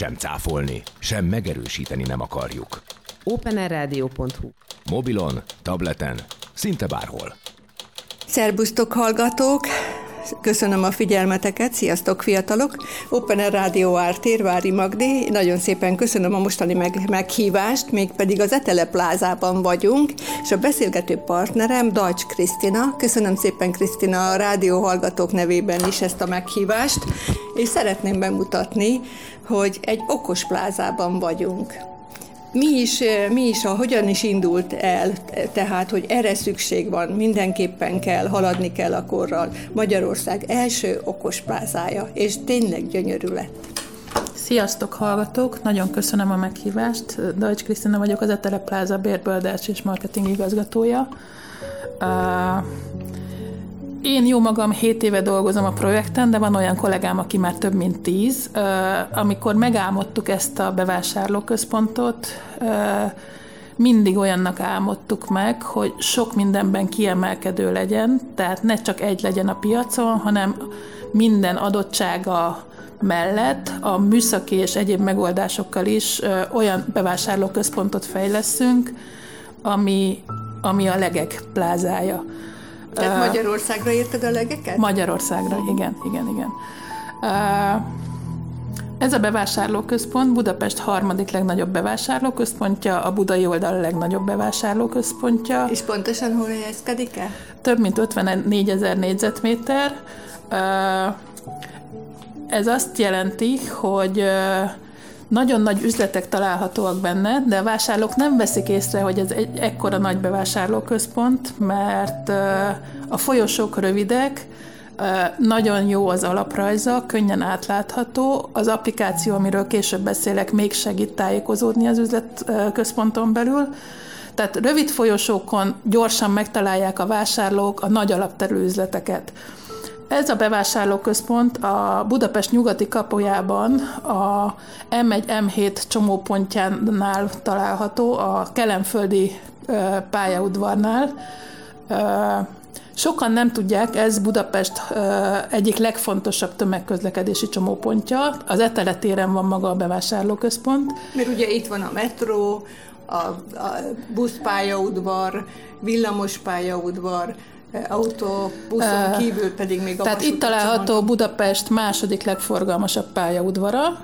Sem cáfolni, sem megerősíteni nem akarjuk. openerradio.hu Mobilon, tableten, szinte bárhol. Szerbusztok hallgatók! Köszönöm a figyelmeteket, sziasztok fiatalok! Open Rádió Ártér, Vári Magdi, nagyon szépen köszönöm a mostani meg, meghívást, mégpedig az Etele plázában vagyunk, és a beszélgető partnerem Dajcs Krisztina. Köszönöm szépen Krisztina a rádió hallgatók nevében is ezt a meghívást, és szeretném bemutatni, hogy egy okos plázában vagyunk. Mi is, mi is, a, hogyan is indult el, tehát, hogy erre szükség van, mindenképpen kell, haladni kell a korral. Magyarország első okos plázája, és tényleg gyönyörű lett. Sziasztok, hallgatók! Nagyon köszönöm a meghívást. Dajcs Krisztina vagyok, az Etele Pláza bérböldelés és marketing igazgatója. Uh, én jó magam 7 éve dolgozom a projekten, de van olyan kollégám, aki már több mint 10. Amikor megálmodtuk ezt a bevásárlóközpontot, mindig olyannak álmodtuk meg, hogy sok mindenben kiemelkedő legyen, tehát ne csak egy legyen a piacon, hanem minden adottsága mellett a műszaki és egyéb megoldásokkal is olyan bevásárlóközpontot fejleszünk, ami, ami a legek plázája. Tehát Magyarországra érted a legeket? Magyarországra, igen, igen, igen. Ez a bevásárlóközpont Budapest harmadik legnagyobb bevásárlóközpontja, a budai oldal legnagyobb bevásárlóközpontja. És pontosan hol helyezkedik el? Több mint 54 ezer négyzetméter. Ez azt jelenti, hogy nagyon nagy üzletek találhatóak benne, de a vásárlók nem veszik észre, hogy ez egy ekkora nagy bevásárlóközpont, mert a folyosók rövidek, nagyon jó az alaprajza, könnyen átlátható, az applikáció, amiről később beszélek, még segít tájékozódni az üzletközponton belül, tehát rövid folyosókon gyorsan megtalálják a vásárlók a nagy alapterű üzleteket. Ez a bevásárlóközpont a Budapest nyugati kapujában a M1-M7 csomópontjánál található, a kelemföldi pályaudvarnál. Sokan nem tudják, ez Budapest egyik legfontosabb tömegközlekedési csomópontja. Az Etele téren van maga a bevásárlóközpont. Mert ugye itt van a metró, a, a buszpályaudvar, villamospályaudvar, autóbuszon kívül pedig még a Tehát itt található Budapest második legforgalmasabb pályaudvara,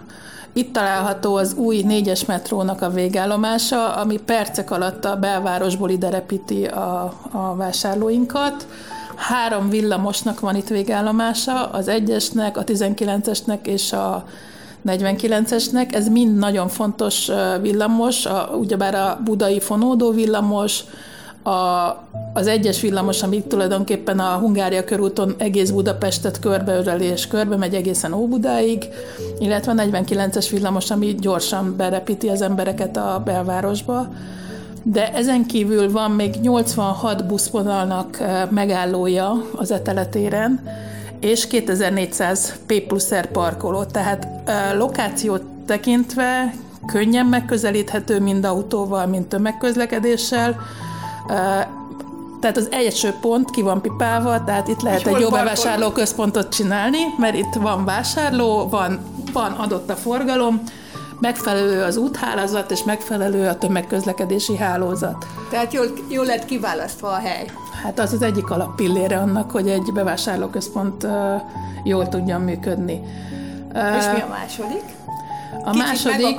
itt található az új négyes metrónak a végállomása, ami percek alatt a belvárosból ide repíti a, a vásárlóinkat. Három villamosnak van itt végállomása, az egyesnek, a 19-esnek és a 49-esnek. Ez mind nagyon fontos villamos, a, ugyebár a budai fonódó villamos, a, az egyes villamos, ami tulajdonképpen a Hungária körúton egész Budapestet körbeöleli és körbe megy egészen Óbudáig, illetve a 49-es villamos, ami gyorsan berepíti az embereket a belvárosba. De ezen kívül van még 86 buszvonalnak eh, megállója az eteletéren, és 2400 P plusz R parkoló, tehát eh, lokációt tekintve könnyen megközelíthető mind autóval, mind tömegközlekedéssel, tehát az első pont ki van pipálva, tehát itt lehet egy jó bevásárló központot csinálni, mert itt van vásárló, van, van adott a forgalom, megfelelő az úthálózat, és megfelelő a tömegközlekedési hálózat. Tehát jól, jól lett kiválasztva a hely. Hát az az egyik alappillére annak, hogy egy bevásárlóközpont jól tudjon működni. És mi a második? A Kicsit második,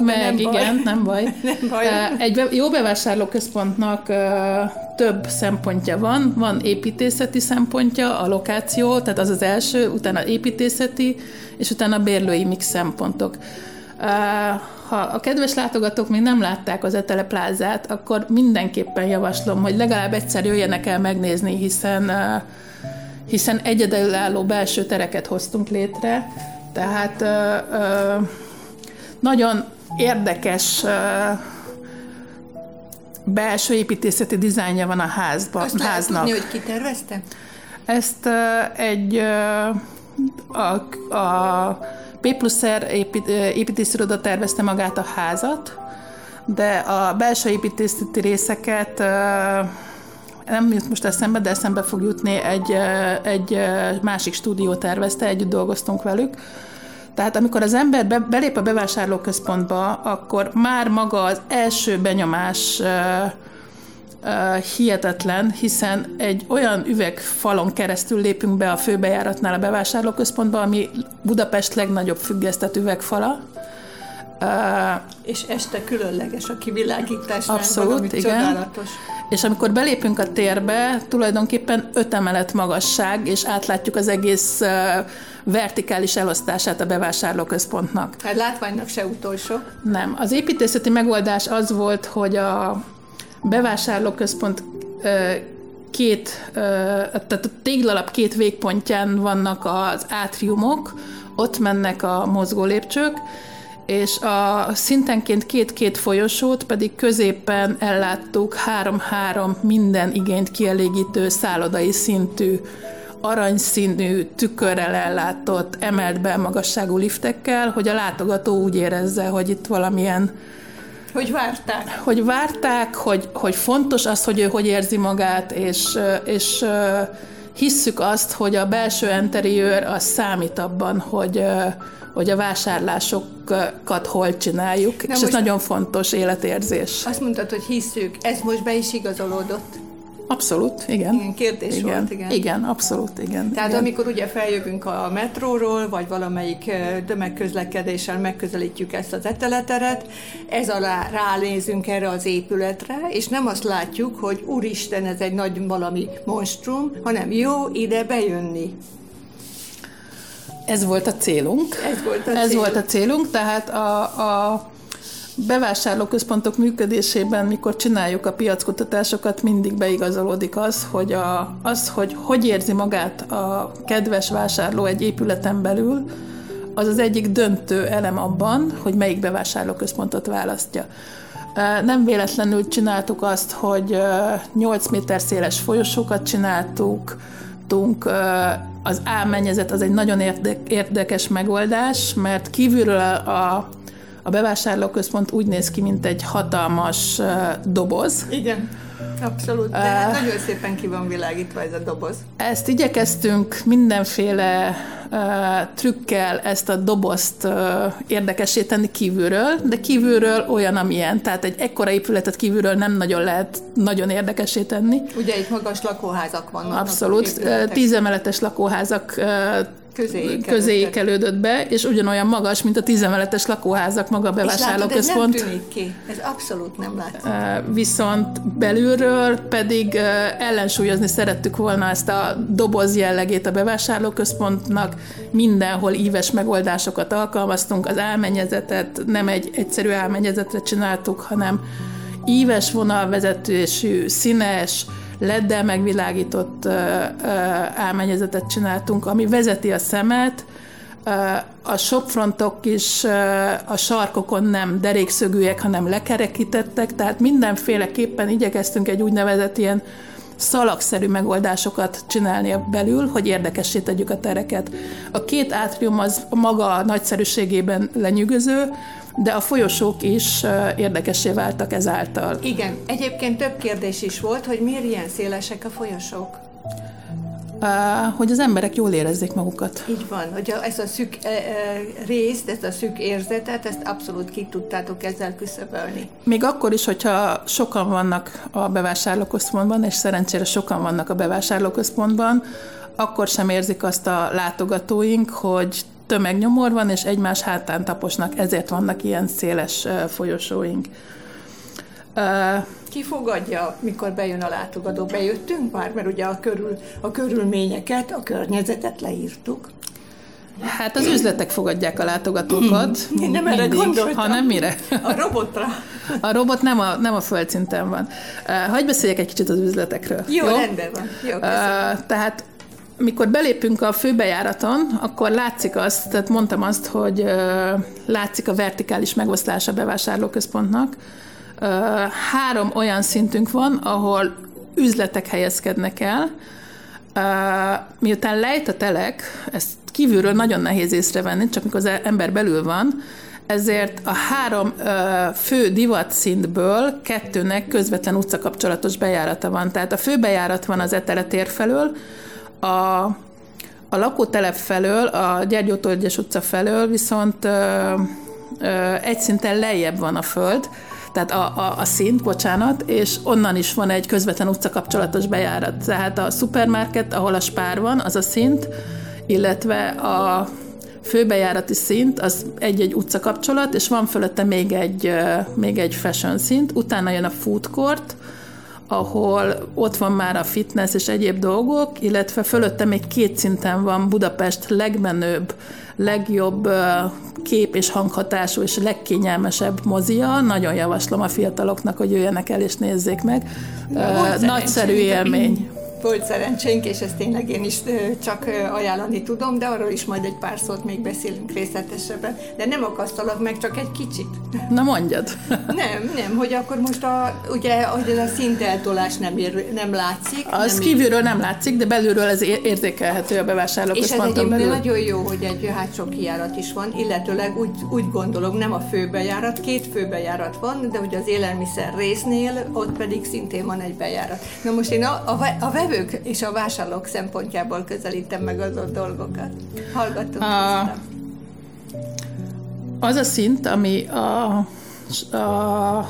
meg nem igen, baj. nem baj. nem baj. Egy jó bevásárlóközpontnak több szempontja van. Van építészeti szempontja, a lokáció, tehát az az első, utána építészeti, és utána bérlői mix szempontok. Ha a kedves látogatók még nem látták az Etele plázát, akkor mindenképpen javaslom, hogy legalább egyszer jöjjenek el megnézni, hiszen hiszen egyedülálló belső tereket hoztunk létre, tehát nagyon érdekes belső építészeti dizájnja van a házban. Azt háznak. Tudni, hogy ki tervezte? Ezt egy a, a P plusz R épít, építésziroda tervezte magát a házat, de a belső építészeti részeket nem jut most eszembe, de eszembe fog jutni, egy, egy másik stúdió tervezte, együtt dolgoztunk velük, Tehát amikor az ember be, belép a bevásárlóközpontba, akkor már maga az első benyomás uh, uh, hihetetlen, hiszen egy olyan üvegfalon keresztül lépünk be a főbejáratnál a bevásárlóközpontba, ami Budapest legnagyobb függesztett üvegfala, és este különleges a kivilágítás. Abszolút, igen. Csodálatos. És amikor belépünk a térbe, tulajdonképpen öt emelet magasság, és átlátjuk az egész uh, vertikális elosztását a bevásárlóközpontnak. Hát látványnak se utolsó. Nem. Az építészeti megoldás az volt, hogy a bevásárlóközpont uh, két, tehát a téglalap két végpontján vannak az átriumok, ott mennek a mozgó lépcsők, és a szintenként két-két folyosót pedig középen elláttuk három-három minden igényt kielégítő szállodai szintű aranyszínű, tükörrel ellátott, emelt belmagasságú liftekkel, hogy a látogató úgy érezze, hogy itt valamilyen hogy várták. Hogy várták, hogy, hogy fontos az, hogy ő hogy érzi magát, és, és hisszük azt, hogy a belső interiőr az számít abban, hogy, hogy a vásárlásokat hol csináljuk, Na és ez nagyon fontos életérzés. Azt mondtad, hogy hiszük, ez most be is igazolódott. Abszolút, igen. Igen, kérdés igen. volt, igen. Igen, abszolút, igen. Tehát igen. amikor ugye feljövünk a metróról, vagy valamelyik tömegközlekedéssel megközelítjük ezt az eteleteret, ez alá ránézünk erre az épületre, és nem azt látjuk, hogy úristen, ez egy nagy valami monstrum, hanem jó ide bejönni. Ez volt a célunk. Ez volt a, Ez célunk. volt a célunk, tehát a, a bevásárlóközpontok működésében, mikor csináljuk a piackutatásokat, mindig beigazolódik az, hogy a, az, hogy hogy érzi magát a kedves vásárló egy épületen belül, az az egyik döntő elem abban, hogy melyik bevásárlóközpontot választja. Nem véletlenül csináltuk azt, hogy 8 méter széles folyosókat csináltuk, az álmennyezet az egy nagyon érdekes megoldás, mert kívülről a a bevásárlóközpont úgy néz ki, mint egy hatalmas doboz. Igen. Abszolút, de uh, nagyon szépen ki van világítva ez a doboz. Ezt igyekeztünk mindenféle uh, trükkel ezt a dobozt uh, érdekessé tenni kívülről, de kívülről olyan, amilyen. Tehát egy ekkora épületet kívülről nem nagyon lehet nagyon érdekessé tenni. Ugye itt magas lakóházak vannak. Abszolút. Tízemeletes lakóházak közé ékelődött be, és ugyanolyan magas, mint a tízemeletes lakóházak maga a bevásárlóközpont. Ez nem tűnik ki. Ez abszolút nem látszik. Viszont belülről pedig ellensúlyozni szerettük volna ezt a doboz jellegét a bevásárlóközpontnak. Mindenhol íves megoldásokat alkalmaztunk, az álmennyezetet nem egy egyszerű álmennyezetre csináltuk, hanem íves vonalvezetésű, színes, leddel megvilágított álmennyezetet csináltunk, ami vezeti a szemet, a shopfrontok is a sarkokon nem derékszögűek, hanem lekerekítettek, tehát mindenféleképpen igyekeztünk egy úgynevezett ilyen szalagszerű megoldásokat csinálni a belül, hogy érdekessé tegyük a tereket. A két átrium az maga nagyszerűségében lenyűgöző, de a folyosók is érdekessé váltak ezáltal. Igen, egyébként több kérdés is volt, hogy miért ilyen szélesek a folyosók? Hogy az emberek jól érezzék magukat. Így van, hogy ezt a szűk részt, ezt a szűk érzetet, ezt abszolút ki tudtátok ezzel küszöbölni. Még akkor is, hogyha sokan vannak a bevásárlóközpontban, és szerencsére sokan vannak a bevásárlóközpontban, akkor sem érzik azt a látogatóink, hogy tömegnyomor van, és egymás hátán taposnak, ezért vannak ilyen széles folyosóink. Ki fogadja, mikor bejön a látogató? Bejöttünk már, mert ugye a, körül, a körülményeket, a környezetet leírtuk. Hát az üzletek fogadják a látogatókat. Én nem erre gondoltam. Ha nem mire? A robotra. A robot nem a, nem a földszinten van. Hagyj beszéljek egy kicsit az üzletekről. Jó, jó? rendben van. Jó, uh, tehát mikor belépünk a főbejáraton, akkor látszik azt, tehát mondtam azt, hogy látszik a vertikális megoszlás a bevásárlóközpontnak. Három olyan szintünk van, ahol üzletek helyezkednek el. Miután lejt a telek, ezt kívülről nagyon nehéz észrevenni, csak mikor az ember belül van, ezért a három ö, fő divatszintből kettőnek közvetlen utcakapcsolatos bejárata van. Tehát a fő bejárat van az Etele tér felől, a, A lakótelep felől, a Gyergyó utca felől viszont ö, ö, egy szinten lejjebb van a föld, tehát a, a, a szint, bocsánat, és onnan is van egy közvetlen utcakapcsolatos bejárat. Tehát a szupermarket, ahol a spár van, az a szint, illetve a főbejárati szint, az egy-egy utcakapcsolat, és van fölötte még egy, még egy fashion szint, utána jön a food court, ahol ott van már a fitness és egyéb dolgok, illetve fölötte még két szinten van Budapest legmenőbb, legjobb kép- és hanghatású és legkényelmesebb mozia. Nagyon javaslom a fiataloknak, hogy jöjjenek el és nézzék meg. Na, Nagyszerű élmény volt szerencsénk, és ezt tényleg én is csak ajánlani tudom, de arról is majd egy pár szót még beszélünk részletesebben. De nem akasztalak meg, csak egy kicsit. Na mondjad. nem, nem, hogy akkor most a, ugye, hogy a szinteltolás nem, ér, nem látszik. Az nem kívülről így. nem látszik, de belülről ez érzékelhető a bevásárlók És ez egyébként belül. nagyon jó, hogy egy hátsó kijárat is van, illetőleg úgy, úgy gondolom, nem a főbejárat, két főbejárat van, de ugye az élelmiszer résznél ott pedig szintén van egy bejárat. Na most én a, a, a vevők és a vásárlók szempontjából közelítem meg az ott dolgokat. Hallgatom. A, az a szint, ami a a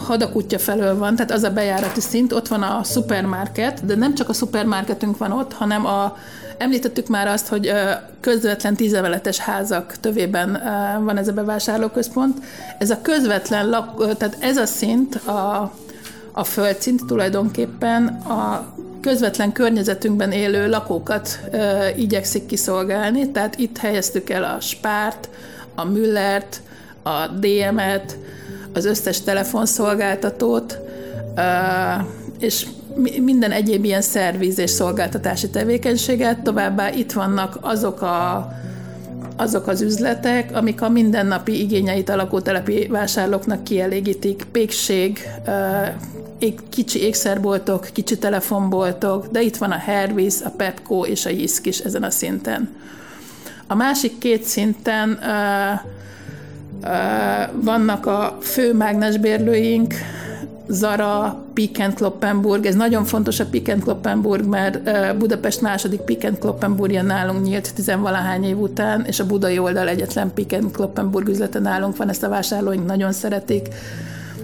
hadakutya felől van, tehát az a bejárati szint, ott van a szupermarket, de nem csak a szupermarketünk van ott, hanem a, említettük már azt, hogy közvetlen tízemeletes házak tövében van ez a bevásárlóközpont. Ez a közvetlen, lak, tehát ez a szint, a, a földszint tulajdonképpen a közvetlen környezetünkben élő lakókat ö, igyekszik kiszolgálni, tehát itt helyeztük el a Spárt, a Müllert, a DM-et, az összes telefonszolgáltatót, ö, és minden egyéb ilyen szerviz és szolgáltatási tevékenységet, továbbá itt vannak azok a azok az üzletek, amik a mindennapi igényeit a lakótelepi vásárlóknak kielégítik. Pékség, kicsi ékszerboltok, kicsi telefonboltok, de itt van a Hervis, a Pepco és a Jisk is ezen a szinten. A másik két szinten vannak a fő mágnesbérlőink, Zara, Pick Kloppenburg, ez nagyon fontos a Pick Kloppenburg, mert Budapest második Pick Kloppenburgja nálunk nyílt tizenvalahány év után, és a budai oldal egyetlen Pick Kloppenburg üzlete nálunk van, ezt a vásárlóink nagyon szeretik.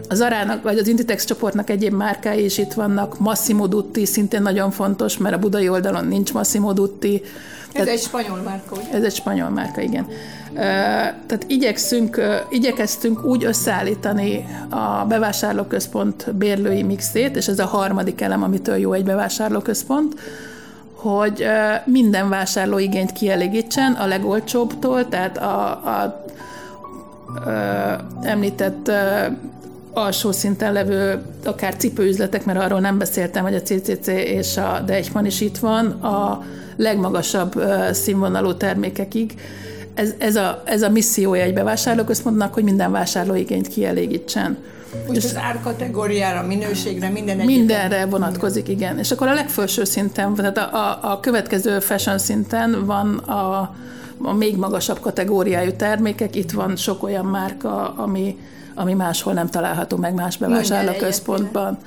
Az Arának, vagy az Inditex csoportnak egyéb márkái is itt vannak, Massimo Dutti szintén nagyon fontos, mert a budai oldalon nincs Massimo Dutti. Ez Tehát, egy spanyol márka, ugye? Ez egy spanyol márka, igen. Tehát igyekszünk, igyekeztünk úgy összeállítani a bevásárlóközpont bérlői mixét, és ez a harmadik elem, amitől jó egy bevásárlóközpont, hogy minden vásárló igényt kielégítsen a legolcsóbbtól, tehát a, a, a említett alsó szinten levő akár cipőüzletek, mert arról nem beszéltem, hogy a CCC és a Deichmann is itt van, a legmagasabb színvonalú termékekig. Ez, ez, a, ez a missziója egy bevásárlóközpontnak, hogy minden vásárló igényt kielégítsen. Most az árkategóriára, minőségre, minden Mindenre vonatkozik, igen. És akkor a legfelső szinten, tehát a, a, a következő fashion szinten van a, a még magasabb kategóriájú termékek. Itt van sok olyan márka, ami ami máshol nem található meg más bevásárlóközpontban.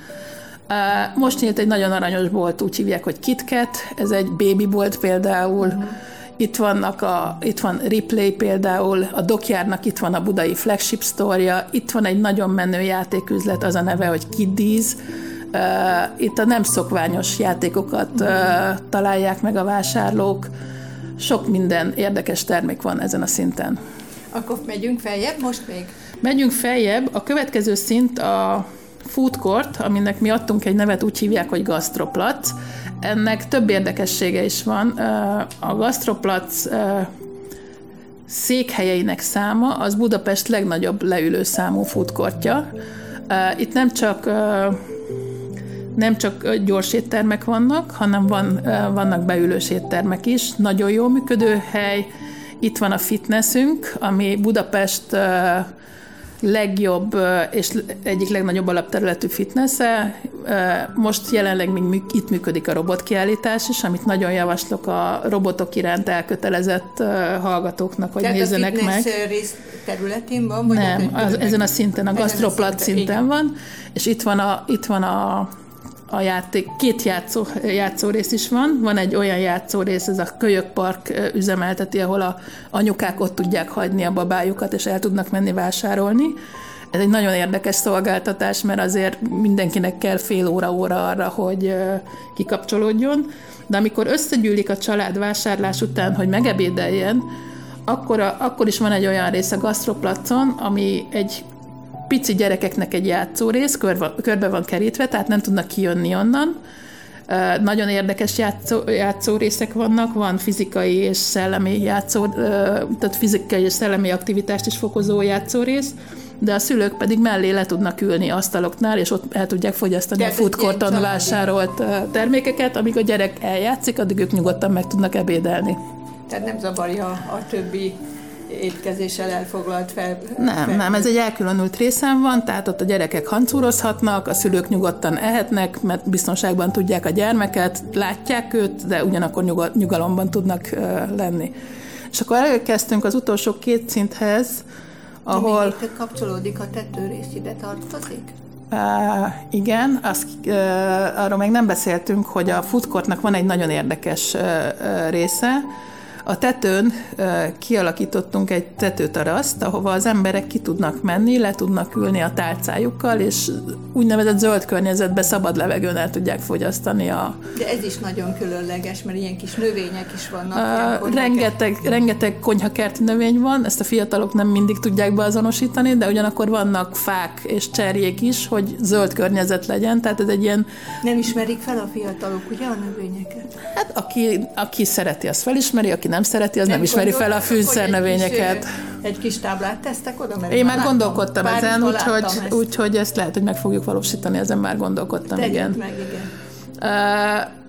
Most nyílt egy nagyon aranyos bolt, úgy hívják, hogy KitKat, ez egy baby bolt például, uh-huh. Itt, vannak a, itt van Replay például, a Dokjárnak itt van a budai flagship sztorja, itt van egy nagyon menő játéküzlet, az a neve, hogy Kiddies. Itt a nem szokványos játékokat találják meg a vásárlók. Sok minden érdekes termék van ezen a szinten. Akkor megyünk feljebb most még? Megyünk feljebb, a következő szint a food court, aminek mi adtunk egy nevet, úgy hívják, hogy gastroplac. Ennek több érdekessége is van. A gastroplac székhelyeinek száma az Budapest legnagyobb leülő számú foodcourtja. Itt nem csak nem csak gyors éttermek vannak, hanem van, vannak beülős éttermek is. Nagyon jó működő hely. Itt van a fitnessünk, ami Budapest legjobb és egyik legnagyobb alapterületű fitnesse. Most jelenleg még itt működik a robotkiállítás is, amit nagyon javaslok a robotok iránt elkötelezett hallgatóknak, hogy Tehát nézzenek a meg. rész területén van? Vagy Nem, az, ezen a szinten, a gasztroplat szinten, szinten van, és itt van a, itt van a a játék, két játszó, játszórész is van. Van egy olyan játszórész, ez a Kölyök Park üzemelteti, ahol a anyukák ott tudják hagyni a babájukat, és el tudnak menni vásárolni. Ez egy nagyon érdekes szolgáltatás, mert azért mindenkinek kell fél óra-óra arra, hogy kikapcsolódjon. De amikor összegyűlik a család vásárlás után, hogy megebédeljen, akkor, a, akkor is van egy olyan rész a gasztroplacon, ami egy pici gyerekeknek egy játszórész, körbe, körbe van kerítve, tehát nem tudnak kijönni onnan. Nagyon érdekes játszó, játszórészek vannak, van fizikai és szellemi játszó, tehát fizikai és szellemi aktivitást is fokozó játszórész, de a szülők pedig mellé le tudnak ülni asztaloknál, és ott el tudják fogyasztani de a foodcourton vásárolt termékeket, amíg a gyerek eljátszik, addig ők nyugodtan meg tudnak ebédelni. Tehát nem zavarja a többi étkezéssel elfoglalt fel. Nem, fel. nem, ez egy elkülönült részen van, tehát ott a gyerekek hancúrozhatnak, a szülők nyugodtan ehetnek, mert biztonságban tudják a gyermeket, látják őt, de ugyanakkor nyugalomban tudnak uh, lenni. És akkor elkezdtünk az utolsó két szinthez, ahol... Még kapcsolódik a tetőrész, ide tartozik? Uh, igen, azt, uh, arról még nem beszéltünk, hogy a foodcourtnak van egy nagyon érdekes uh, uh, része, a tetőn kialakítottunk egy tetőtaraszt, ahova az emberek ki tudnak menni, le tudnak ülni a tálcájukkal, és úgynevezett zöld környezetbe szabad levegőn el tudják fogyasztani a... De ez is nagyon különleges, mert ilyen kis növények is vannak. Uh, rengeteg, rengeteg konyhakerti növény van, ezt a fiatalok nem mindig tudják beazonosítani, de ugyanakkor vannak fák és cserjék is, hogy zöld környezet legyen, tehát ez egy ilyen... Nem ismerik fel a fiatalok, ugye, a növényeket? Hát aki, aki szereti, az felismeri, aki nem szereti, az nem, nem ismeri fel a fűszernövényeket. Egy, kis táblát tesztek oda? Mert Én már gondolkodtam ezen, úgyhogy, ezt. úgyhogy ezt lehet, hogy meg fogjuk valósítani, ezen már gondolkodtam, Tegyük igen. meg, igen. Uh,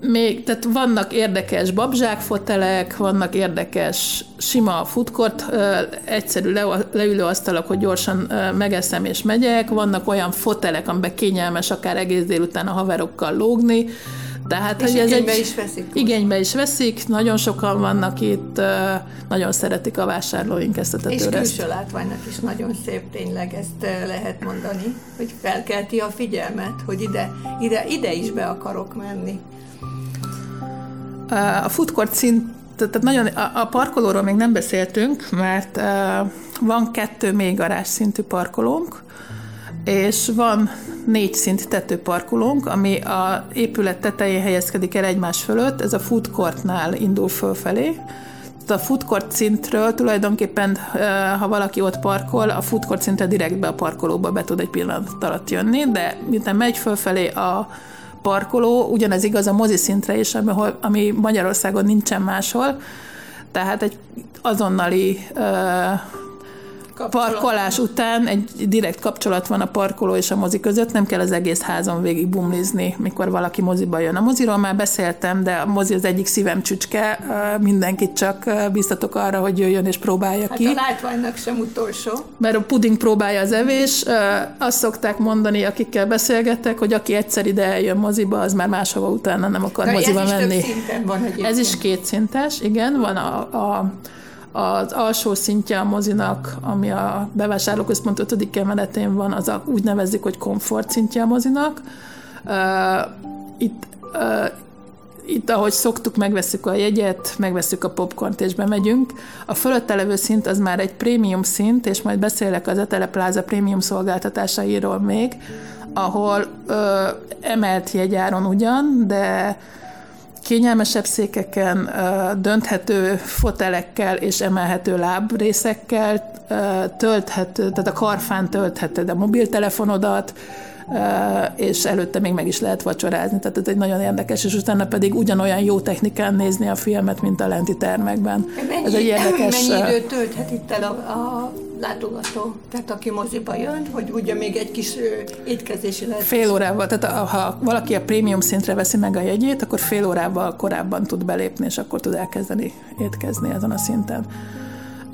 még, tehát vannak érdekes babzsákfotelek, vannak érdekes sima foodcourt, egyszerű le, leülő asztalok, hogy gyorsan megeszem és megyek, vannak olyan fotelek, amiben kényelmes akár egész délután a haverokkal lógni, tehát, és hogy ez egy, is veszik. Igénybe is veszik, nagyon sokan vannak itt, nagyon szeretik a vásárlóink ezt a tetőrezt. És külső látványnak is nagyon szép tényleg, ezt lehet mondani, hogy felkelti a figyelmet, hogy ide, ide, ide is be akarok menni. A court szint tehát nagyon, a, a parkolóról még nem beszéltünk, mert uh, van kettő még garázs szintű parkolónk, és van négy szint tetőparkolónk, ami a épület tetején helyezkedik el egymás fölött, ez a food courtnál indul fölfelé. A food court szintről tulajdonképpen, ha valaki ott parkol, a food court szintre direktbe a parkolóba be tud egy pillanat alatt jönni, de miután megy fölfelé a parkoló, ugyanez igaz a mozi szintre is, ami, ami Magyarországon nincsen máshol, tehát egy azonnali kapcsolat. parkolás után egy direkt kapcsolat van a parkoló és a mozi között, nem kell az egész házon végig bumlizni, mikor valaki moziba jön. A moziról már beszéltem, de a mozi az egyik szívem csücske, mindenkit csak biztatok arra, hogy jöjjön és próbálja hát ki. a látványnak sem utolsó. Mert a puding próbálja az evés, azt szokták mondani, akikkel beszélgetek, hogy aki egyszer ide eljön moziba, az már máshova utána nem akar Na, moziba ez menni. Is van ez is kétszintes, igen, van a, a az alsó szintje a mozinak, ami a bevásárlóközpont 5. emeletén van, az a, úgy nevezik, hogy komfort szintje a mozinak. Uh, itt, uh, itt, ahogy szoktuk, megveszük a jegyet, megveszük a popcornt és bemegyünk. A fölötte levő szint az már egy prémium szint, és majd beszélek az Etele Plaza prémium szolgáltatásairól még, ahol ö, emelt jegyáron ugyan, de kényelmesebb székeken, dönthető fotelekkel és emelhető lábrészekkel, tölthető, tehát a karfán töltheted a mobiltelefonodat, és előtte még meg is lehet vacsorázni, tehát ez egy nagyon érdekes, és utána pedig ugyanolyan jó technikán nézni a filmet, mint a lenti termekben. Mennyi, ez egy érdekes... Mennyi időt tölthet itt el a, a látogató, tehát aki moziba jön, hogy ugye még egy kis étkezési lehet. Fél órával, tehát ha valaki a prémium szintre veszi meg a jegyét, akkor fél órával korábban tud belépni, és akkor tud elkezdeni étkezni ezen a szinten.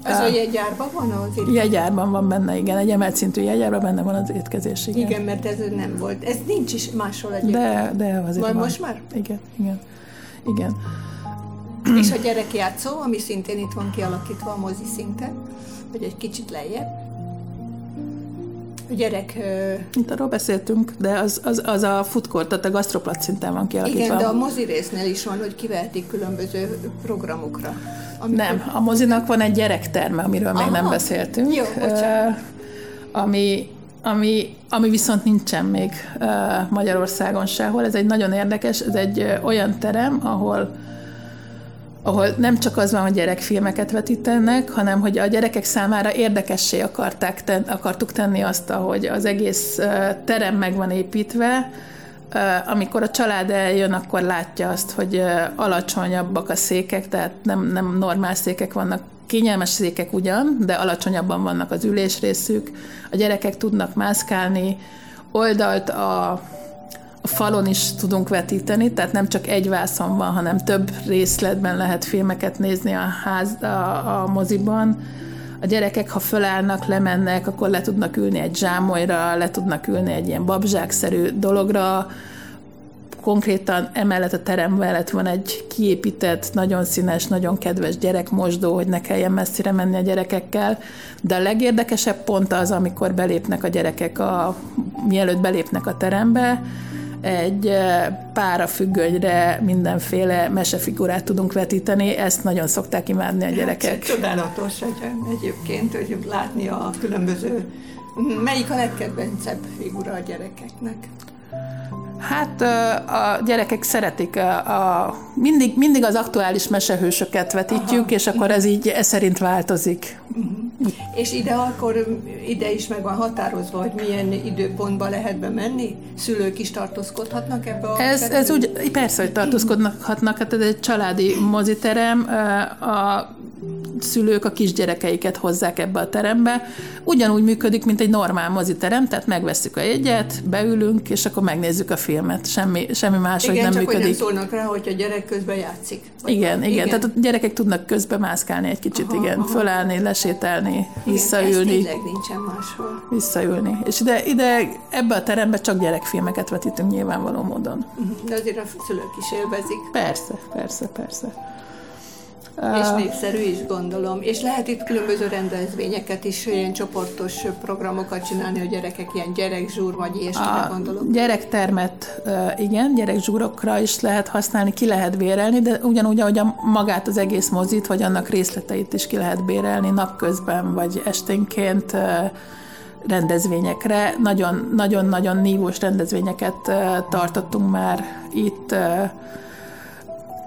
Ez a jegyárban van az étkezés? Jegyárban van benne, igen. Egy emelt szintű jegyárban benne van az étkezés, igen. Igen, mert ez nem volt. Ez nincs is máshol egyébként. De, de azért van. most már? Igen, igen. Igen. És a gyerekjátszó, ami szintén itt van kialakítva a mozi szinten, vagy egy kicsit lejjebb. Gyerek... Itt arról beszéltünk, de az, az, az a court, tehát a gasztroplat szinten van kialakítva. Igen, de a mozi résznél is van, hogy kivehetik különböző programokra. Amikor... Nem, a mozinak van egy gyerekterme, amiről Aha. még nem beszéltünk. Jó, bocsánat. ami, ami, ami viszont nincsen még Magyarországon sehol. Ez egy nagyon érdekes, ez egy olyan terem, ahol ahol nem csak az van, hogy gyerekfilmeket vetítenek, hanem hogy a gyerekek számára érdekessé akarták ten, akartuk tenni azt, hogy az egész terem meg van építve, amikor a család eljön, akkor látja azt, hogy alacsonyabbak a székek, tehát nem, nem normál székek vannak, kényelmes székek ugyan, de alacsonyabban vannak az ülésrészük, a gyerekek tudnak mászkálni, oldalt a falon is tudunk vetíteni, tehát nem csak egy vászon van, hanem több részletben lehet filmeket nézni a, ház, a, a moziban. A gyerekek, ha fölállnak, lemennek, akkor le tudnak ülni egy zsámolyra, le tudnak ülni egy ilyen babzsákszerű dologra, konkrétan emellett a terem mellett van egy kiépített, nagyon színes, nagyon kedves gyerekmosdó, hogy ne kelljen messzire menni a gyerekekkel, de a legérdekesebb pont az, amikor belépnek a gyerekek, a, mielőtt belépnek a terembe, egy pára függönyre mindenféle mesefigurát tudunk vetíteni, ezt nagyon szokták imádni a hát, gyerekek. Hát, csodálatos hogy egyébként, hogy látni a különböző... Melyik a legkedvencebb figura a gyerekeknek? Hát a gyerekek szeretik, a, a, mindig, mindig az aktuális mesehősöket vetítjük, Aha. és akkor ez így ez szerint változik. Uh-huh. És ide akkor, ide is meg van határozva, hogy milyen időpontban lehet bemenni? Szülők is tartózkodhatnak ebbe a ez, ez úgy, persze, hogy tartózkodhatnak, hát ez egy családi moziterem, a szülők a kisgyerekeiket hozzák ebbe a terembe. Ugyanúgy működik, mint egy normál moziterem, tehát megveszük a jegyet, beülünk, és akkor megnézzük a filmet. Semmi, semmi más, igen, nem csak működik. Igen, szólnak rá, hogy a gyerek közben játszik. Igen, igen, igen, tehát a gyerekek tudnak közben mászkálni egy kicsit, aha, igen, aha. fölállni, lesételni, visszaülni. Igen, nincsen máshol. Visszaülni. És ide, ide ebbe a terembe csak gyerekfilmeket vetítünk nyilvánvaló módon. Mhm, de azért a szülők is élvezik. Persze, persze, persze. És népszerű is, gondolom. És lehet itt különböző rendezvényeket is, ilyen csoportos programokat csinálni a gyerekek, ilyen gyerekzsúr, vagy ilyesmire gondolom. Gyerektermet, igen, gyerekzsúrokra is lehet használni, ki lehet bérelni, de ugyanúgy, ahogy a magát az egész mozit, vagy annak részleteit is ki lehet bérelni napközben, vagy esténként rendezvényekre. Nagyon-nagyon nívós rendezvényeket tartottunk már itt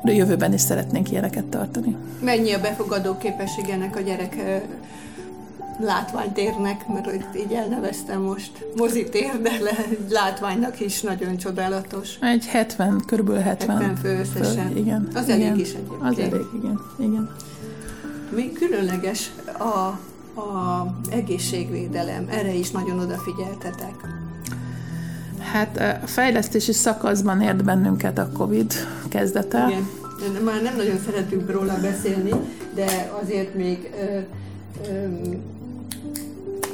de jövőben is szeretnénk ilyeneket tartani. Mennyi a befogadó képesség ennek a gyerek látványtérnek, mert így elneveztem most mozitér, de le, látványnak is nagyon csodálatos. Egy 70, körülbelül 70. 70 fő összesen. Fő, igen. Az igen. elég is egyébként. Az elég, igen. igen. Mi különleges a, a egészségvédelem, erre is nagyon odafigyeltetek. Hát a fejlesztési szakaszban ért bennünket a Covid kezdete. Igen. Már nem nagyon szeretünk róla beszélni, de azért még ö, ö,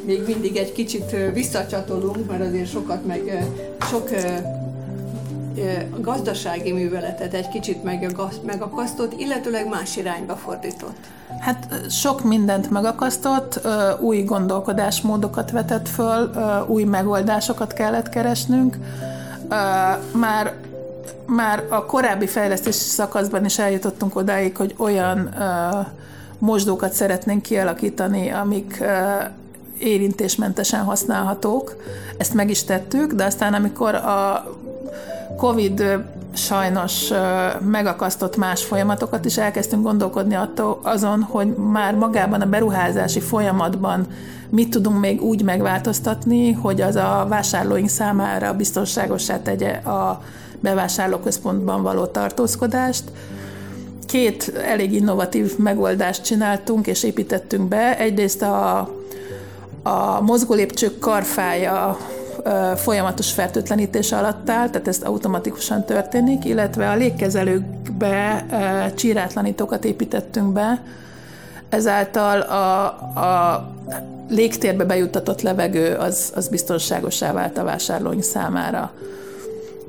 még mindig egy kicsit visszacsatolunk, mert azért sokat meg sok a gazdasági műveletet egy kicsit megakasztott, illetőleg más irányba fordított. Hát sok mindent megakasztott, új gondolkodásmódokat vetett föl, új megoldásokat kellett keresnünk. Már már a korábbi fejlesztési szakaszban is eljutottunk odáig, hogy olyan mosdókat szeretnénk kialakítani, amik érintésmentesen használhatók. Ezt meg is tettük, de aztán amikor a COVID sajnos megakasztott más folyamatokat, és elkezdtünk gondolkodni attól, azon, hogy már magában a beruházási folyamatban mit tudunk még úgy megváltoztatni, hogy az a vásárlóink számára biztonságosá tegye a bevásárlóközpontban való tartózkodást. Két elég innovatív megoldást csináltunk és építettünk be. Egyrészt a, a mozgólépcsők karfája folyamatos fertőtlenítés alatt áll, tehát ez automatikusan történik, illetve a légkezelőkbe csírátlanítókat építettünk be, ezáltal a, a légtérbe bejuttatott levegő az, az biztonságosá vált a vásárlóink számára.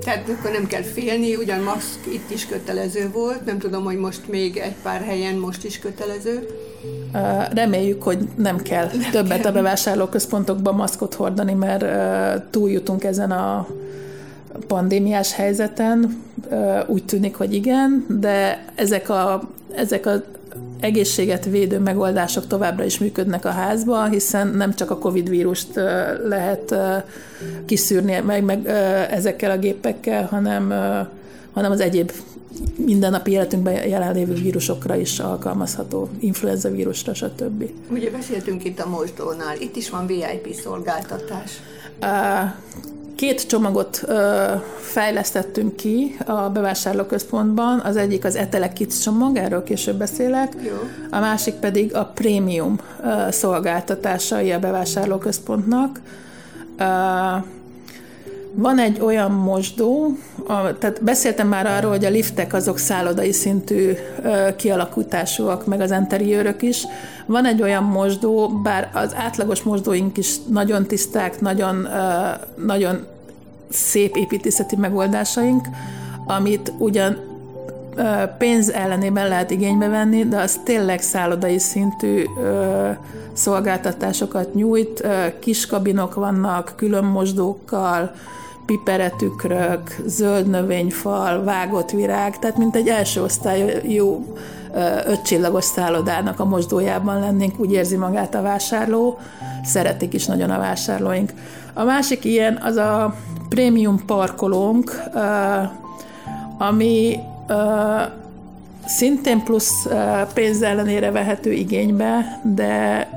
Tehát akkor nem kell félni, ugyan maszk itt is kötelező volt, nem tudom, hogy most még egy pár helyen most is kötelező. Reméljük, hogy nem kell többet a bevásárlóközpontokban maszkot hordani, mert túljutunk ezen a pandémiás helyzeten. Úgy tűnik, hogy igen, de ezek a, ezek a egészséget védő megoldások továbbra is működnek a házban, hiszen nem csak a Covid vírust lehet kiszűrni meg, meg ezekkel a gépekkel, hanem, hanem az egyéb mindennapi életünkben jelenlévő vírusokra is alkalmazható, influenza vírusra, stb. Ugye beszéltünk itt a mosdónál, itt is van VIP szolgáltatás. Két csomagot fejlesztettünk ki a bevásárlóközpontban. Az egyik az Etele Kids csomag, erről később beszélek. Jó. A másik pedig a prémium szolgáltatásai a bevásárlóközpontnak. Van egy olyan mosdó, a, tehát beszéltem már arról, hogy a liftek azok szállodai szintű ö, kialakításúak, meg az interiőrök is. Van egy olyan mosdó, bár az átlagos mosdóink is nagyon tiszták, nagyon, ö, nagyon szép építészeti megoldásaink, amit ugyan ö, pénz ellenében lehet igénybe venni, de az tényleg szállodai szintű ö, szolgáltatásokat nyújt. Ö, kis kabinok vannak, külön mosdókkal, piperetükrök, zöld növényfal, vágott virág, tehát mint egy első osztályú ötcsillagos szállodának a mosdójában lennénk, úgy érzi magát a vásárló, szeretik is nagyon a vásárlóink. A másik ilyen az a prémium parkolónk, ami szintén plusz pénz ellenére vehető igénybe, de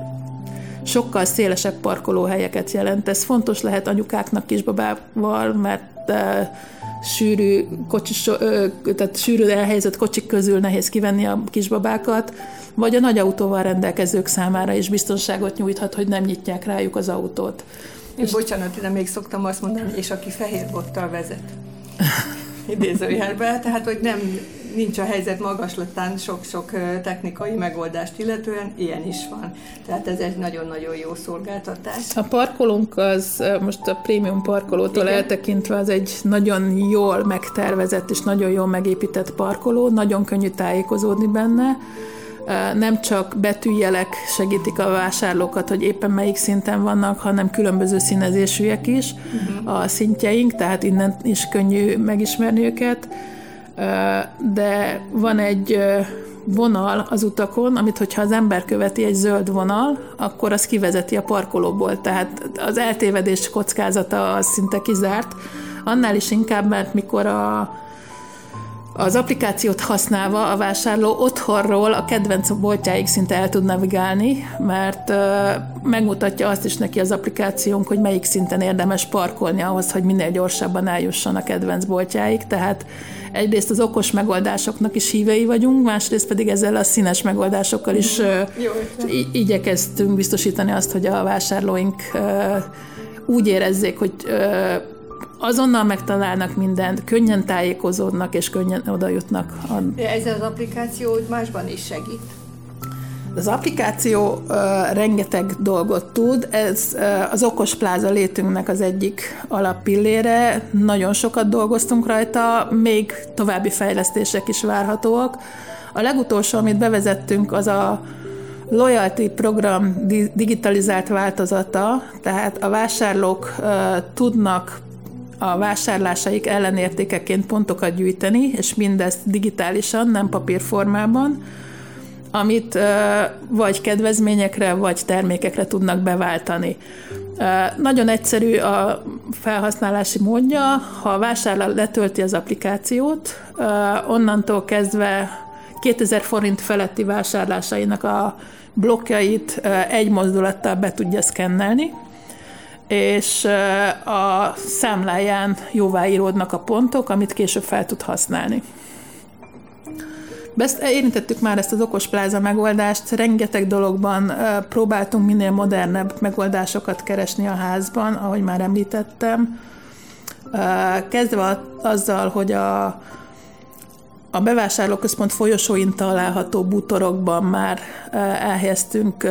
sokkal szélesebb parkolóhelyeket jelent. Ez fontos lehet anyukáknak kisbabával, mert sűrű, kocsis, tehát sűrű elhelyezett kocsik közül nehéz kivenni a kisbabákat, vagy a nagy autóval rendelkezők számára is biztonságot nyújthat, hogy nem nyitják rájuk az autót. És bocsánat, de még szoktam azt mondani, és aki fehér bottal vezet. Idézőjelben, tehát hogy nem nincs a helyzet magaslatán sok-sok technikai megoldást illetően, ilyen is van. Tehát ez egy nagyon-nagyon jó szolgáltatás. A parkolónk az most a prémium parkolótól Igen. eltekintve az egy nagyon jól megtervezett és nagyon jól megépített parkoló, nagyon könnyű tájékozódni benne, nem csak betűjelek segítik a vásárlókat, hogy éppen melyik szinten vannak, hanem különböző színezésűek is uh-huh. a szintjeink, tehát innen is könnyű megismerni őket de van egy vonal az utakon, amit hogyha az ember követi egy zöld vonal, akkor az kivezeti a parkolóból, tehát az eltévedés kockázata az szinte kizárt. Annál is inkább, mert mikor a az applikációt használva a vásárló otthonról a kedvenc boltjáig szinte el tud navigálni, mert megmutatja azt is neki az applikációnk, hogy melyik szinten érdemes parkolni ahhoz, hogy minél gyorsabban eljusson a kedvenc boltjáig. Tehát egyrészt az okos megoldásoknak is hívei vagyunk, másrészt pedig ezzel a színes megoldásokkal is Jó, igyekeztünk biztosítani azt, hogy a vásárlóink úgy érezzék, hogy azonnal megtalálnak mindent, könnyen tájékozódnak és könnyen oda jutnak. A... Ez az applikáció másban is segít? Az applikáció uh, rengeteg dolgot tud, ez uh, az okos pláza létünknek az egyik alappillére, nagyon sokat dolgoztunk rajta, még további fejlesztések is várhatóak. A legutolsó, amit bevezettünk, az a loyalty program digitalizált változata, tehát a vásárlók uh, tudnak a vásárlásaik ellenértékeként pontokat gyűjteni, és mindezt digitálisan, nem papírformában, amit vagy kedvezményekre, vagy termékekre tudnak beváltani. Nagyon egyszerű a felhasználási módja, ha a vásárló letölti az applikációt, onnantól kezdve 2000 forint feletti vásárlásainak a blokkjait egy mozdulattal be tudja szkennelni, és a számláján jóváíródnak a pontok, amit később fel tud használni. Ezt érintettük már ezt az okos pláza megoldást, rengeteg dologban próbáltunk minél modernebb megoldásokat keresni a házban, ahogy már említettem. Kezdve azzal, hogy a, a bevásárlóközpont folyosóin található bútorokban már elhelyeztünk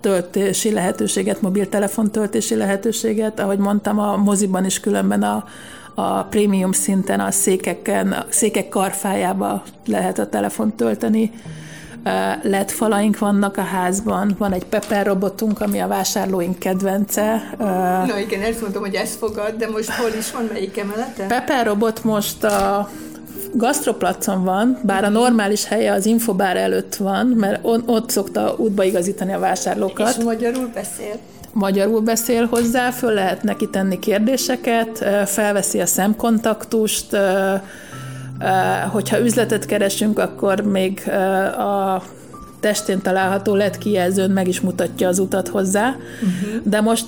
töltési lehetőséget, mobiltelefon töltési lehetőséget, ahogy mondtam, a moziban is különben a, a prémium szinten a székeken, a székek karfájába lehet a telefont tölteni. LED falaink vannak a házban, van egy Pepper robotunk, ami a vásárlóink kedvence. Na igen, ezt mondtam, hogy ez fogad, de most hol is van, melyik emelete? Pepper robot most a gasztroplacon van, bár a normális helye az infobár előtt van, mert ott szokta útba igazítani a vásárlókat. És magyarul beszél? Magyarul beszél hozzá, föl lehet neki tenni kérdéseket, felveszi a szemkontaktust, hogyha üzletet keresünk, akkor még a testén található LED kijelzőn meg is mutatja az utat hozzá, uh-huh. de most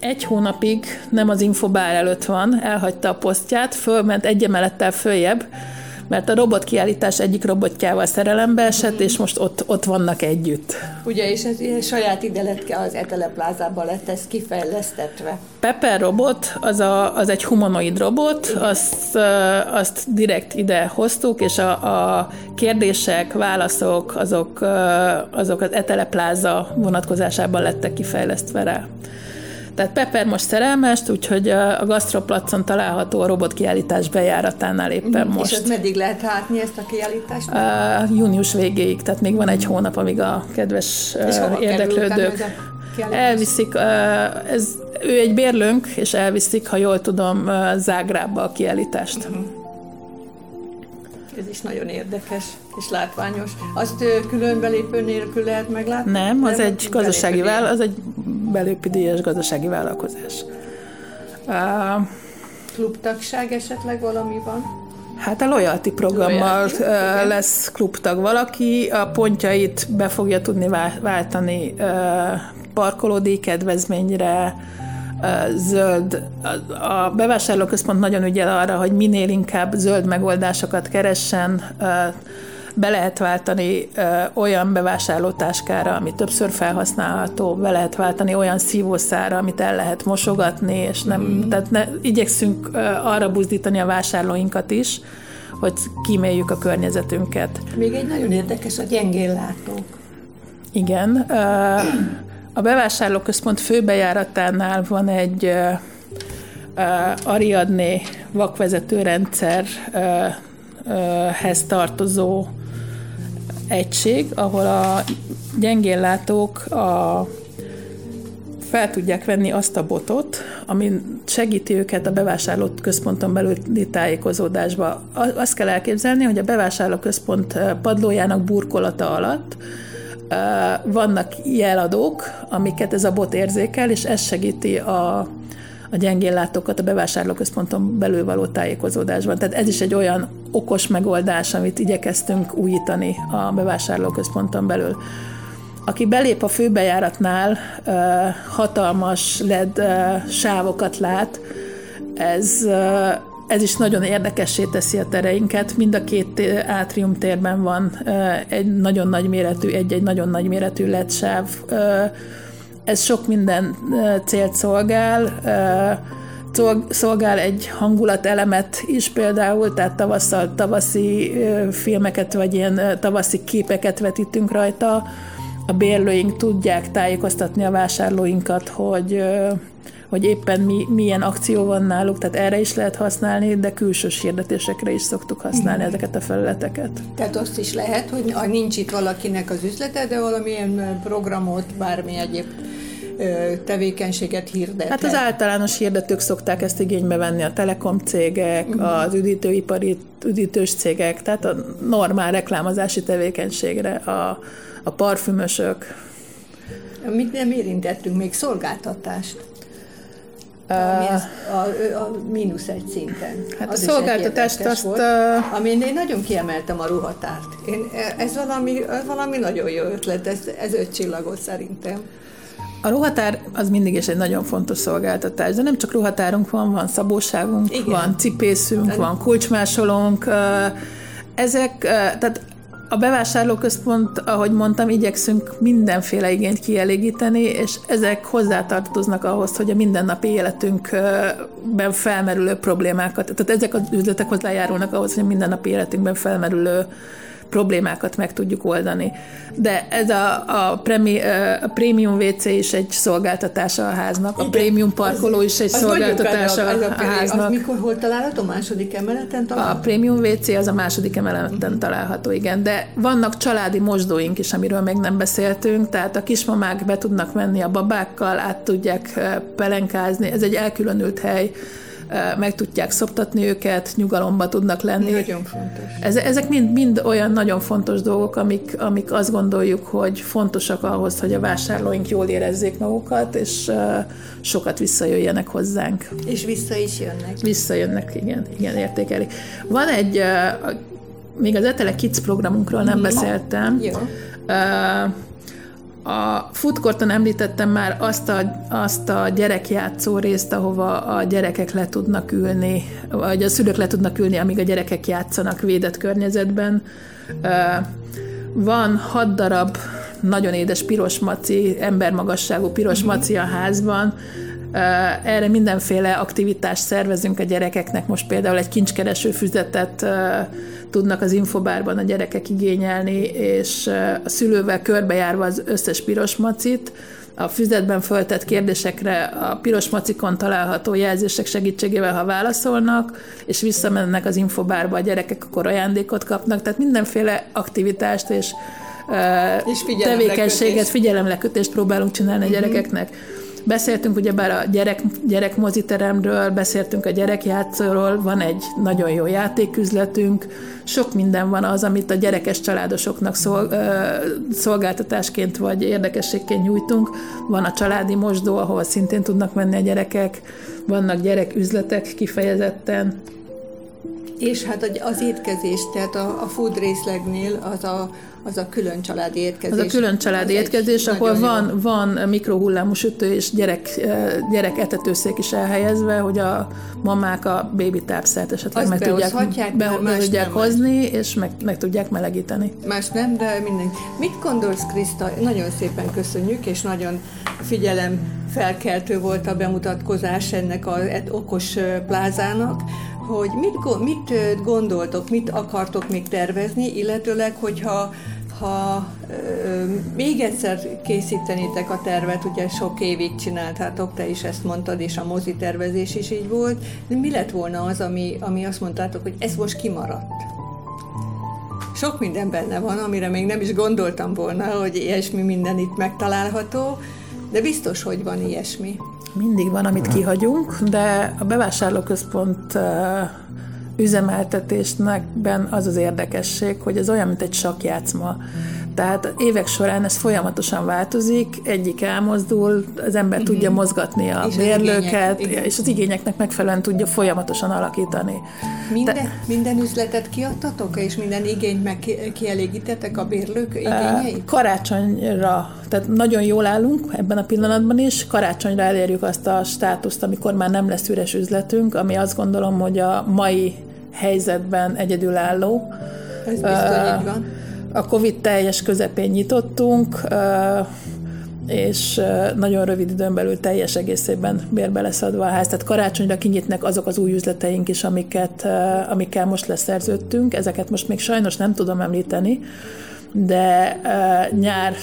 egy hónapig nem az infobár előtt van, elhagyta a posztját, fölment egy emelettel följebb, mert a robotkiállítás egyik robotjával szerelembe esett, és most ott, ott vannak együtt. Ugye, és ez ilyen saját ide lett, az Etele plázában lett ez kifejlesztetve. Pepper robot, az, a, az egy humanoid robot, azt, azt direkt ide hoztuk, és a, a kérdések, válaszok, azok, azok az Etele pláza vonatkozásában lettek kifejlesztve rá. Tehát Pepper most szerelmes, úgyhogy a Gastroplacon található a robotkiállítás bejáratánál éppen mm, most. És meddig lehet látni ezt a kiállítást? Uh, június végéig, tehát még van egy hónap, amíg a kedves uh, érdeklődők elviszik, uh, ez, ő egy bérlőnk, és elviszik, ha jól tudom, uh, Zágrába a kiállítást. Uh-huh. Ez is nagyon érdekes és látványos. Azt külön belépő nélkül lehet meglátni? Nem, az egy gazdasági vál, az egy belépő díjas gazdasági vállalkozás. Uh, Klubtagság esetleg valami van? Hát a loyalty programmal loyalty, lesz klubtag valaki, a pontjait be fogja tudni váltani parkolódíj kedvezményre, zöld. A bevásárlóközpont nagyon ügyel arra, hogy minél inkább zöld megoldásokat keressen, be lehet váltani olyan bevásárlótáskára, ami többször felhasználható, be lehet váltani olyan szívószára, amit el lehet mosogatni, és nem, mm. tehát ne, igyekszünk arra buzdítani a vásárlóinkat is, hogy kíméljük a környezetünket. Még egy nagyon érdekes a gyengéllátók. Igen. Ö, a bevásárlóközpont főbejáratánál van egy ö, ö, Ariadné vakvezetőrendszerhez tartozó egység, ahol a gyengéllátók a fel tudják venni azt a botot, ami segíti őket a bevásárló központon belüli tájékozódásba. Azt kell elképzelni, hogy a bevásárló központ padlójának burkolata alatt vannak jeladók, amiket ez a bot érzékel, és ez segíti a a gyengéllátókat a bevásárlóközponton belül való tájékozódásban. Tehát ez is egy olyan okos megoldás, amit igyekeztünk újítani a bevásárlóközponton belül. Aki belép a főbejáratnál, hatalmas LED sávokat lát, ez ez is nagyon érdekessé teszi a tereinket. Mind a két átrium térben van egy nagyon nagy méretű, egy-egy nagyon nagy méretű LED sáv ez sok minden célt szolgál, szolgál egy hangulatelemet is például, tehát tavasszal tavaszi filmeket, vagy ilyen tavaszi képeket vetítünk rajta. A bérlőink tudják tájékoztatni a vásárlóinkat, hogy hogy éppen mi, milyen akció van náluk, tehát erre is lehet használni, de külsős hirdetésekre is szoktuk használni mm. ezeket a felületeket. Tehát azt is lehet, hogy nincs itt valakinek az üzlete, de valamilyen programot, bármi egyéb tevékenységet hirdet. Hát az általános hirdetők szokták ezt igénybe venni, a telekom cégek, uh-huh. az üdítőipari üdítős cégek, tehát a normál reklámozási tevékenységre, a, a parfümösök. Mit nem érintettünk még? Szolgáltatást. Ami ez a, a mínusz egy szinten. Hát az a szolgáltatást azt... Volt. Amin én nagyon kiemeltem a ruhatárt. Én, ez valami, valami nagyon jó ötlet, ez, ez öt csillagot szerintem. A ruhatár az mindig is egy nagyon fontos szolgáltatás, de nem csak ruhatárunk van, van szabóságunk, Igen. van cipészünk, de... van kulcsmásolónk, ezek, tehát a bevásárlóközpont, ahogy mondtam, igyekszünk mindenféle igényt kielégíteni, és ezek hozzátartoznak ahhoz, hogy a mindennapi életünkben felmerülő problémákat, tehát ezek az üzletek hozzájárulnak ahhoz, hogy a mindennapi életünkben felmerülő problémákat meg tudjuk oldani. De ez a, a, premi, a Premium WC is egy szolgáltatása a háznak, a Premium parkoló is egy szolgáltatása a, a háznak. Az mikor hol található? Második emeleten található? A Premium WC az a második emeleten található, igen. De vannak családi mosdóink is, amiről még nem beszéltünk, tehát a kismamák be tudnak menni a babákkal, át tudják pelenkázni. Ez egy elkülönült hely meg tudják szoptatni őket, nyugalomba tudnak lenni. Nagyon fontos. Ez, ezek mind, mind olyan nagyon fontos dolgok, amik, amik azt gondoljuk, hogy fontosak ahhoz, hogy a vásárlóink jól érezzék magukat, és sokat visszajöjjenek hozzánk. És vissza is jönnek. Visszajönnek, igen, igen, értékelik. Van egy, még az Etele Kids programunkról nem beszéltem. Jó. A foodcourton említettem már azt a, azt a gyerekjátszó részt, ahova a gyerekek le tudnak ülni, vagy a szülők le tudnak ülni, amíg a gyerekek játszanak védett környezetben. Van hat darab nagyon édes piros maci, embermagasságú piros maci a házban, erre mindenféle aktivitást szervezünk a gyerekeknek, most például egy kincskereső füzetet tudnak az infobárban a gyerekek igényelni, és a szülővel körbejárva az összes piros macit, a füzetben föltett kérdésekre a piros macikon található jelzések segítségével, ha válaszolnak, és visszamennek az infobárba a gyerekek, akkor ajándékot kapnak, tehát mindenféle aktivitást és, és tevékenységet, figyelemlekötést próbálunk csinálni a mhm. gyerekeknek. Beszéltünk ugyebár a gyerek, gyerek moziteremről, beszéltünk a gyerekjátszóról, van egy nagyon jó játéküzletünk, sok minden van az, amit a gyerekes családosoknak szol, szolgáltatásként vagy érdekességként nyújtunk. Van a családi mosdó, ahol szintén tudnak menni a gyerekek, vannak gyereküzletek kifejezetten. És hát az étkezés, tehát a, a food részlegnél az a, az a külön családi étkezés. Az a külön családi étkezés, ahol van, van mikrohullámú sütő és gyerek, gyerek etetőszék is elhelyezve, hogy a mamák a bébi tápszert esetleg meg tudják, be, be tudják hozni, más. és meg, meg tudják melegíteni. Más nem, de minden. Mit gondolsz, Kriszta? Nagyon szépen köszönjük, és nagyon figyelem felkeltő volt a bemutatkozás ennek az okos plázának hogy mit, mit gondoltok, mit akartok még tervezni, illetőleg, hogyha ha ö, még egyszer készítenétek a tervet, ugye sok évig csináltátok, te is ezt mondtad, és a mozi tervezés is így volt, de mi lett volna az, ami, ami azt mondtátok, hogy ez most kimaradt? Sok minden benne van, amire még nem is gondoltam volna, hogy ilyesmi minden itt megtalálható, de biztos, hogy van ilyesmi. Mindig van, amit kihagyunk, de a bevásárlóközpont üzemeltetésnek az az érdekesség, hogy ez olyan, mint egy sakjátszma. Tehát évek során ez folyamatosan változik, egyik elmozdul, az ember uh-huh. tudja mozgatni a és bérlőket, az és az igényeknek megfelelően tudja folyamatosan alakítani. Minden, De, minden üzletet kiadtatok, és minden igényt meg kielégítettek a bérlők igényeit? Karácsonyra, tehát nagyon jól állunk ebben a pillanatban is, karácsonyra elérjük azt a státuszt, amikor már nem lesz üres üzletünk, ami azt gondolom, hogy a mai helyzetben egyedülálló. Ez biztos így van a Covid teljes közepén nyitottunk, és nagyon rövid időn belül teljes egészében bérbe lesz adva a ház. Tehát karácsonyra kinyitnek azok az új üzleteink is, amiket, amikkel most leszerződtünk. Ezeket most még sajnos nem tudom említeni, de nyár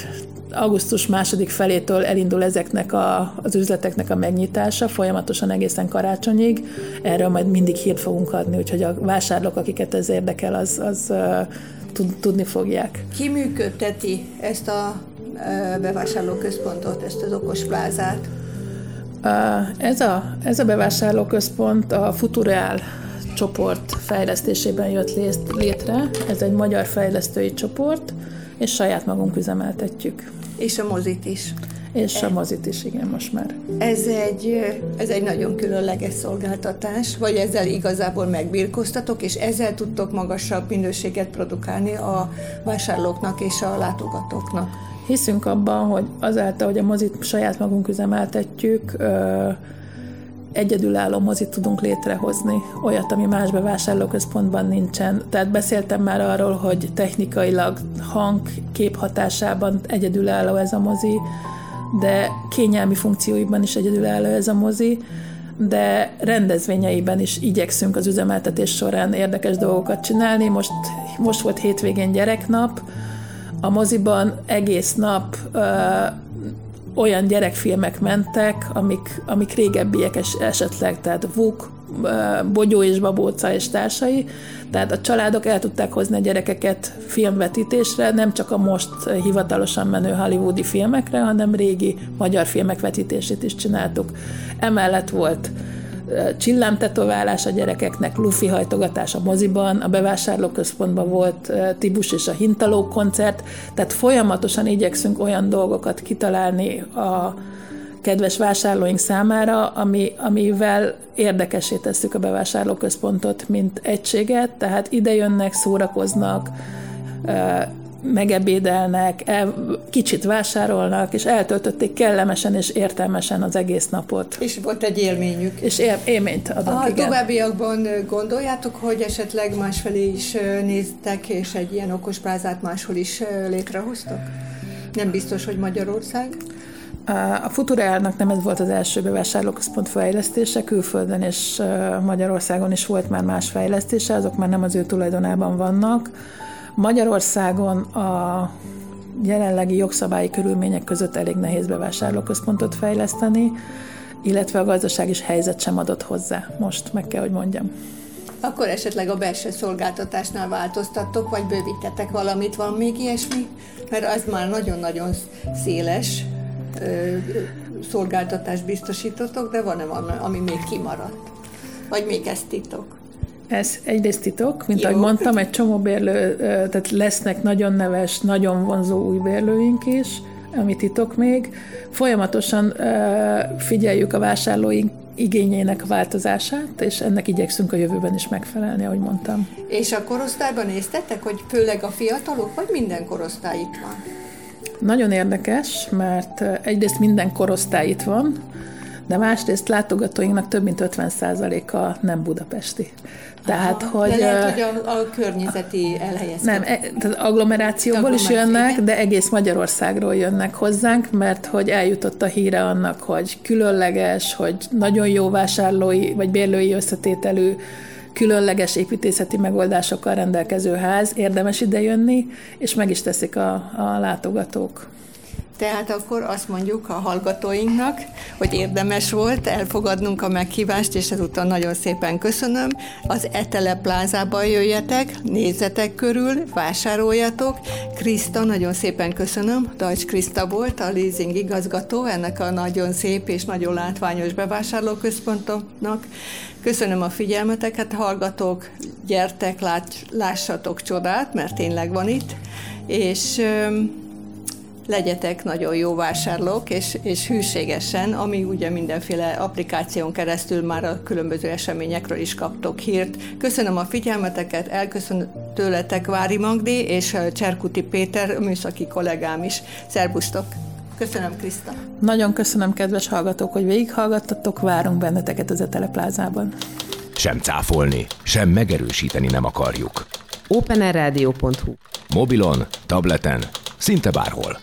augusztus második felétől elindul ezeknek a, az üzleteknek a megnyitása, folyamatosan egészen karácsonyig. Erről majd mindig hírt fogunk adni, úgyhogy a vásárlók, akiket ez érdekel, az, az tudni fogják. Ki működteti ezt a bevásárlóközpontot, ezt az okos plázát? Ez a, ez a bevásárlóközpont a Futureal csoport fejlesztésében jött létre. Ez egy magyar fejlesztői csoport, és saját magunk üzemeltetjük. És a mozit is. És a mozit is, igen, most már. Ez egy, ez egy nagyon különleges szolgáltatás, vagy ezzel igazából megbírkoztatok, és ezzel tudtok magasabb minőséget produkálni a vásárlóknak és a látogatóknak. Hiszünk abban, hogy azáltal, hogy a mozit saját magunk üzemeltetjük, egyedülálló mozit tudunk létrehozni, olyat, ami más bevásárlóközpontban nincsen. Tehát beszéltem már arról, hogy technikailag hang, kép hatásában egyedülálló ez a mozi, de kényelmi funkcióiban is egyedülálló ez a mozi, de rendezvényeiben is igyekszünk az üzemeltetés során érdekes dolgokat csinálni. Most most volt hétvégén gyereknap, a moziban egész nap ö, olyan gyerekfilmek mentek, amik, amik régebbiek es, esetleg, tehát Vuk, Bogyó és Babóca és társai, tehát a családok el tudták hozni a gyerekeket filmvetítésre, nem csak a most hivatalosan menő hollywoodi filmekre, hanem régi magyar filmek vetítését is csináltuk. Emellett volt csillámtetoválás a gyerekeknek, lufi hajtogatás a moziban, a bevásárlóközpontban volt Tibus és a Hintaló koncert, tehát folyamatosan igyekszünk olyan dolgokat kitalálni a kedves vásárlóink számára, ami, amivel érdekesé tesszük a bevásárlóközpontot, mint egységet, tehát ide jönnek, szórakoznak, megebédelnek, el, kicsit vásárolnak, és eltöltötték kellemesen és értelmesen az egész napot. És volt egy élményük. És él, élményt adott, A igen. továbbiakban gondoljátok, hogy esetleg másfelé is néztek, és egy ilyen okos plázát máshol is létrehoztak? Nem biztos, hogy Magyarország? A Futurálnak nem ez volt az első bevásárlóközpont fejlesztése, külföldön és Magyarországon is volt már más fejlesztése, azok már nem az ő tulajdonában vannak. Magyarországon a jelenlegi jogszabályi körülmények között elég nehéz bevásárlóközpontot fejleszteni, illetve a gazdaság is helyzet sem adott hozzá. Most meg kell, hogy mondjam. Akkor esetleg a belső szolgáltatásnál változtattok, vagy bővítettek valamit, van még ilyesmi? Mert az már nagyon-nagyon széles szolgáltatást biztosítotok, de van-e valami, ami még kimaradt? Vagy még ez titok? Ez egyrészt titok, mint Jó. ahogy mondtam, egy csomó bérlő, tehát lesznek nagyon neves, nagyon vonzó új bérlőink is, ami titok még. Folyamatosan figyeljük a vásárlóink igényének változását, és ennek igyekszünk a jövőben is megfelelni, ahogy mondtam. És a korosztályban néztetek, hogy főleg a fiatalok, vagy minden korosztály itt van? Nagyon érdekes, mert egyrészt minden korosztály itt van, de másrészt látogatóinknak több mint 50%-a nem budapesti. Tehát, Aha, hogy... De lehet, hogy a, a környezeti elhelyezkedés. Nem, e, tehát agglomerációból is jönnek, de egész Magyarországról jönnek hozzánk, mert hogy eljutott a híre annak, hogy különleges, hogy nagyon jó vásárlói vagy bérlői összetételű különleges építészeti megoldásokkal rendelkező ház, érdemes idejönni, és meg is teszik a, a látogatók. Tehát akkor azt mondjuk a hallgatóinknak, hogy érdemes volt elfogadnunk a meghívást, és ezúttal nagyon szépen köszönöm. Az Etele plázában jöjjetek, nézzetek körül, vásároljatok. Kriszta, nagyon szépen köszönöm. Dajcs Kriszta volt a leasing igazgató ennek a nagyon szép és nagyon látványos bevásárlóközpontnak. Köszönöm a figyelmeteket, hallgatók, gyertek, lássatok csodát, mert tényleg van itt, és legyetek nagyon jó vásárlók, és, és hűségesen, ami ugye mindenféle applikáción keresztül már a különböző eseményekről is kaptok hírt. Köszönöm a figyelmeteket, elköszön tőletek Vári Magdi és Cserkuti Péter, műszaki kollégám is. Szerbusztok! Köszönöm, Kriszta! Nagyon köszönöm, kedves hallgatók, hogy végighallgattatok, várunk benneteket az Eteleplázában. Sem cáfolni, sem megerősíteni nem akarjuk. openerradio.hu Mobilon, tableten, szinte bárhol.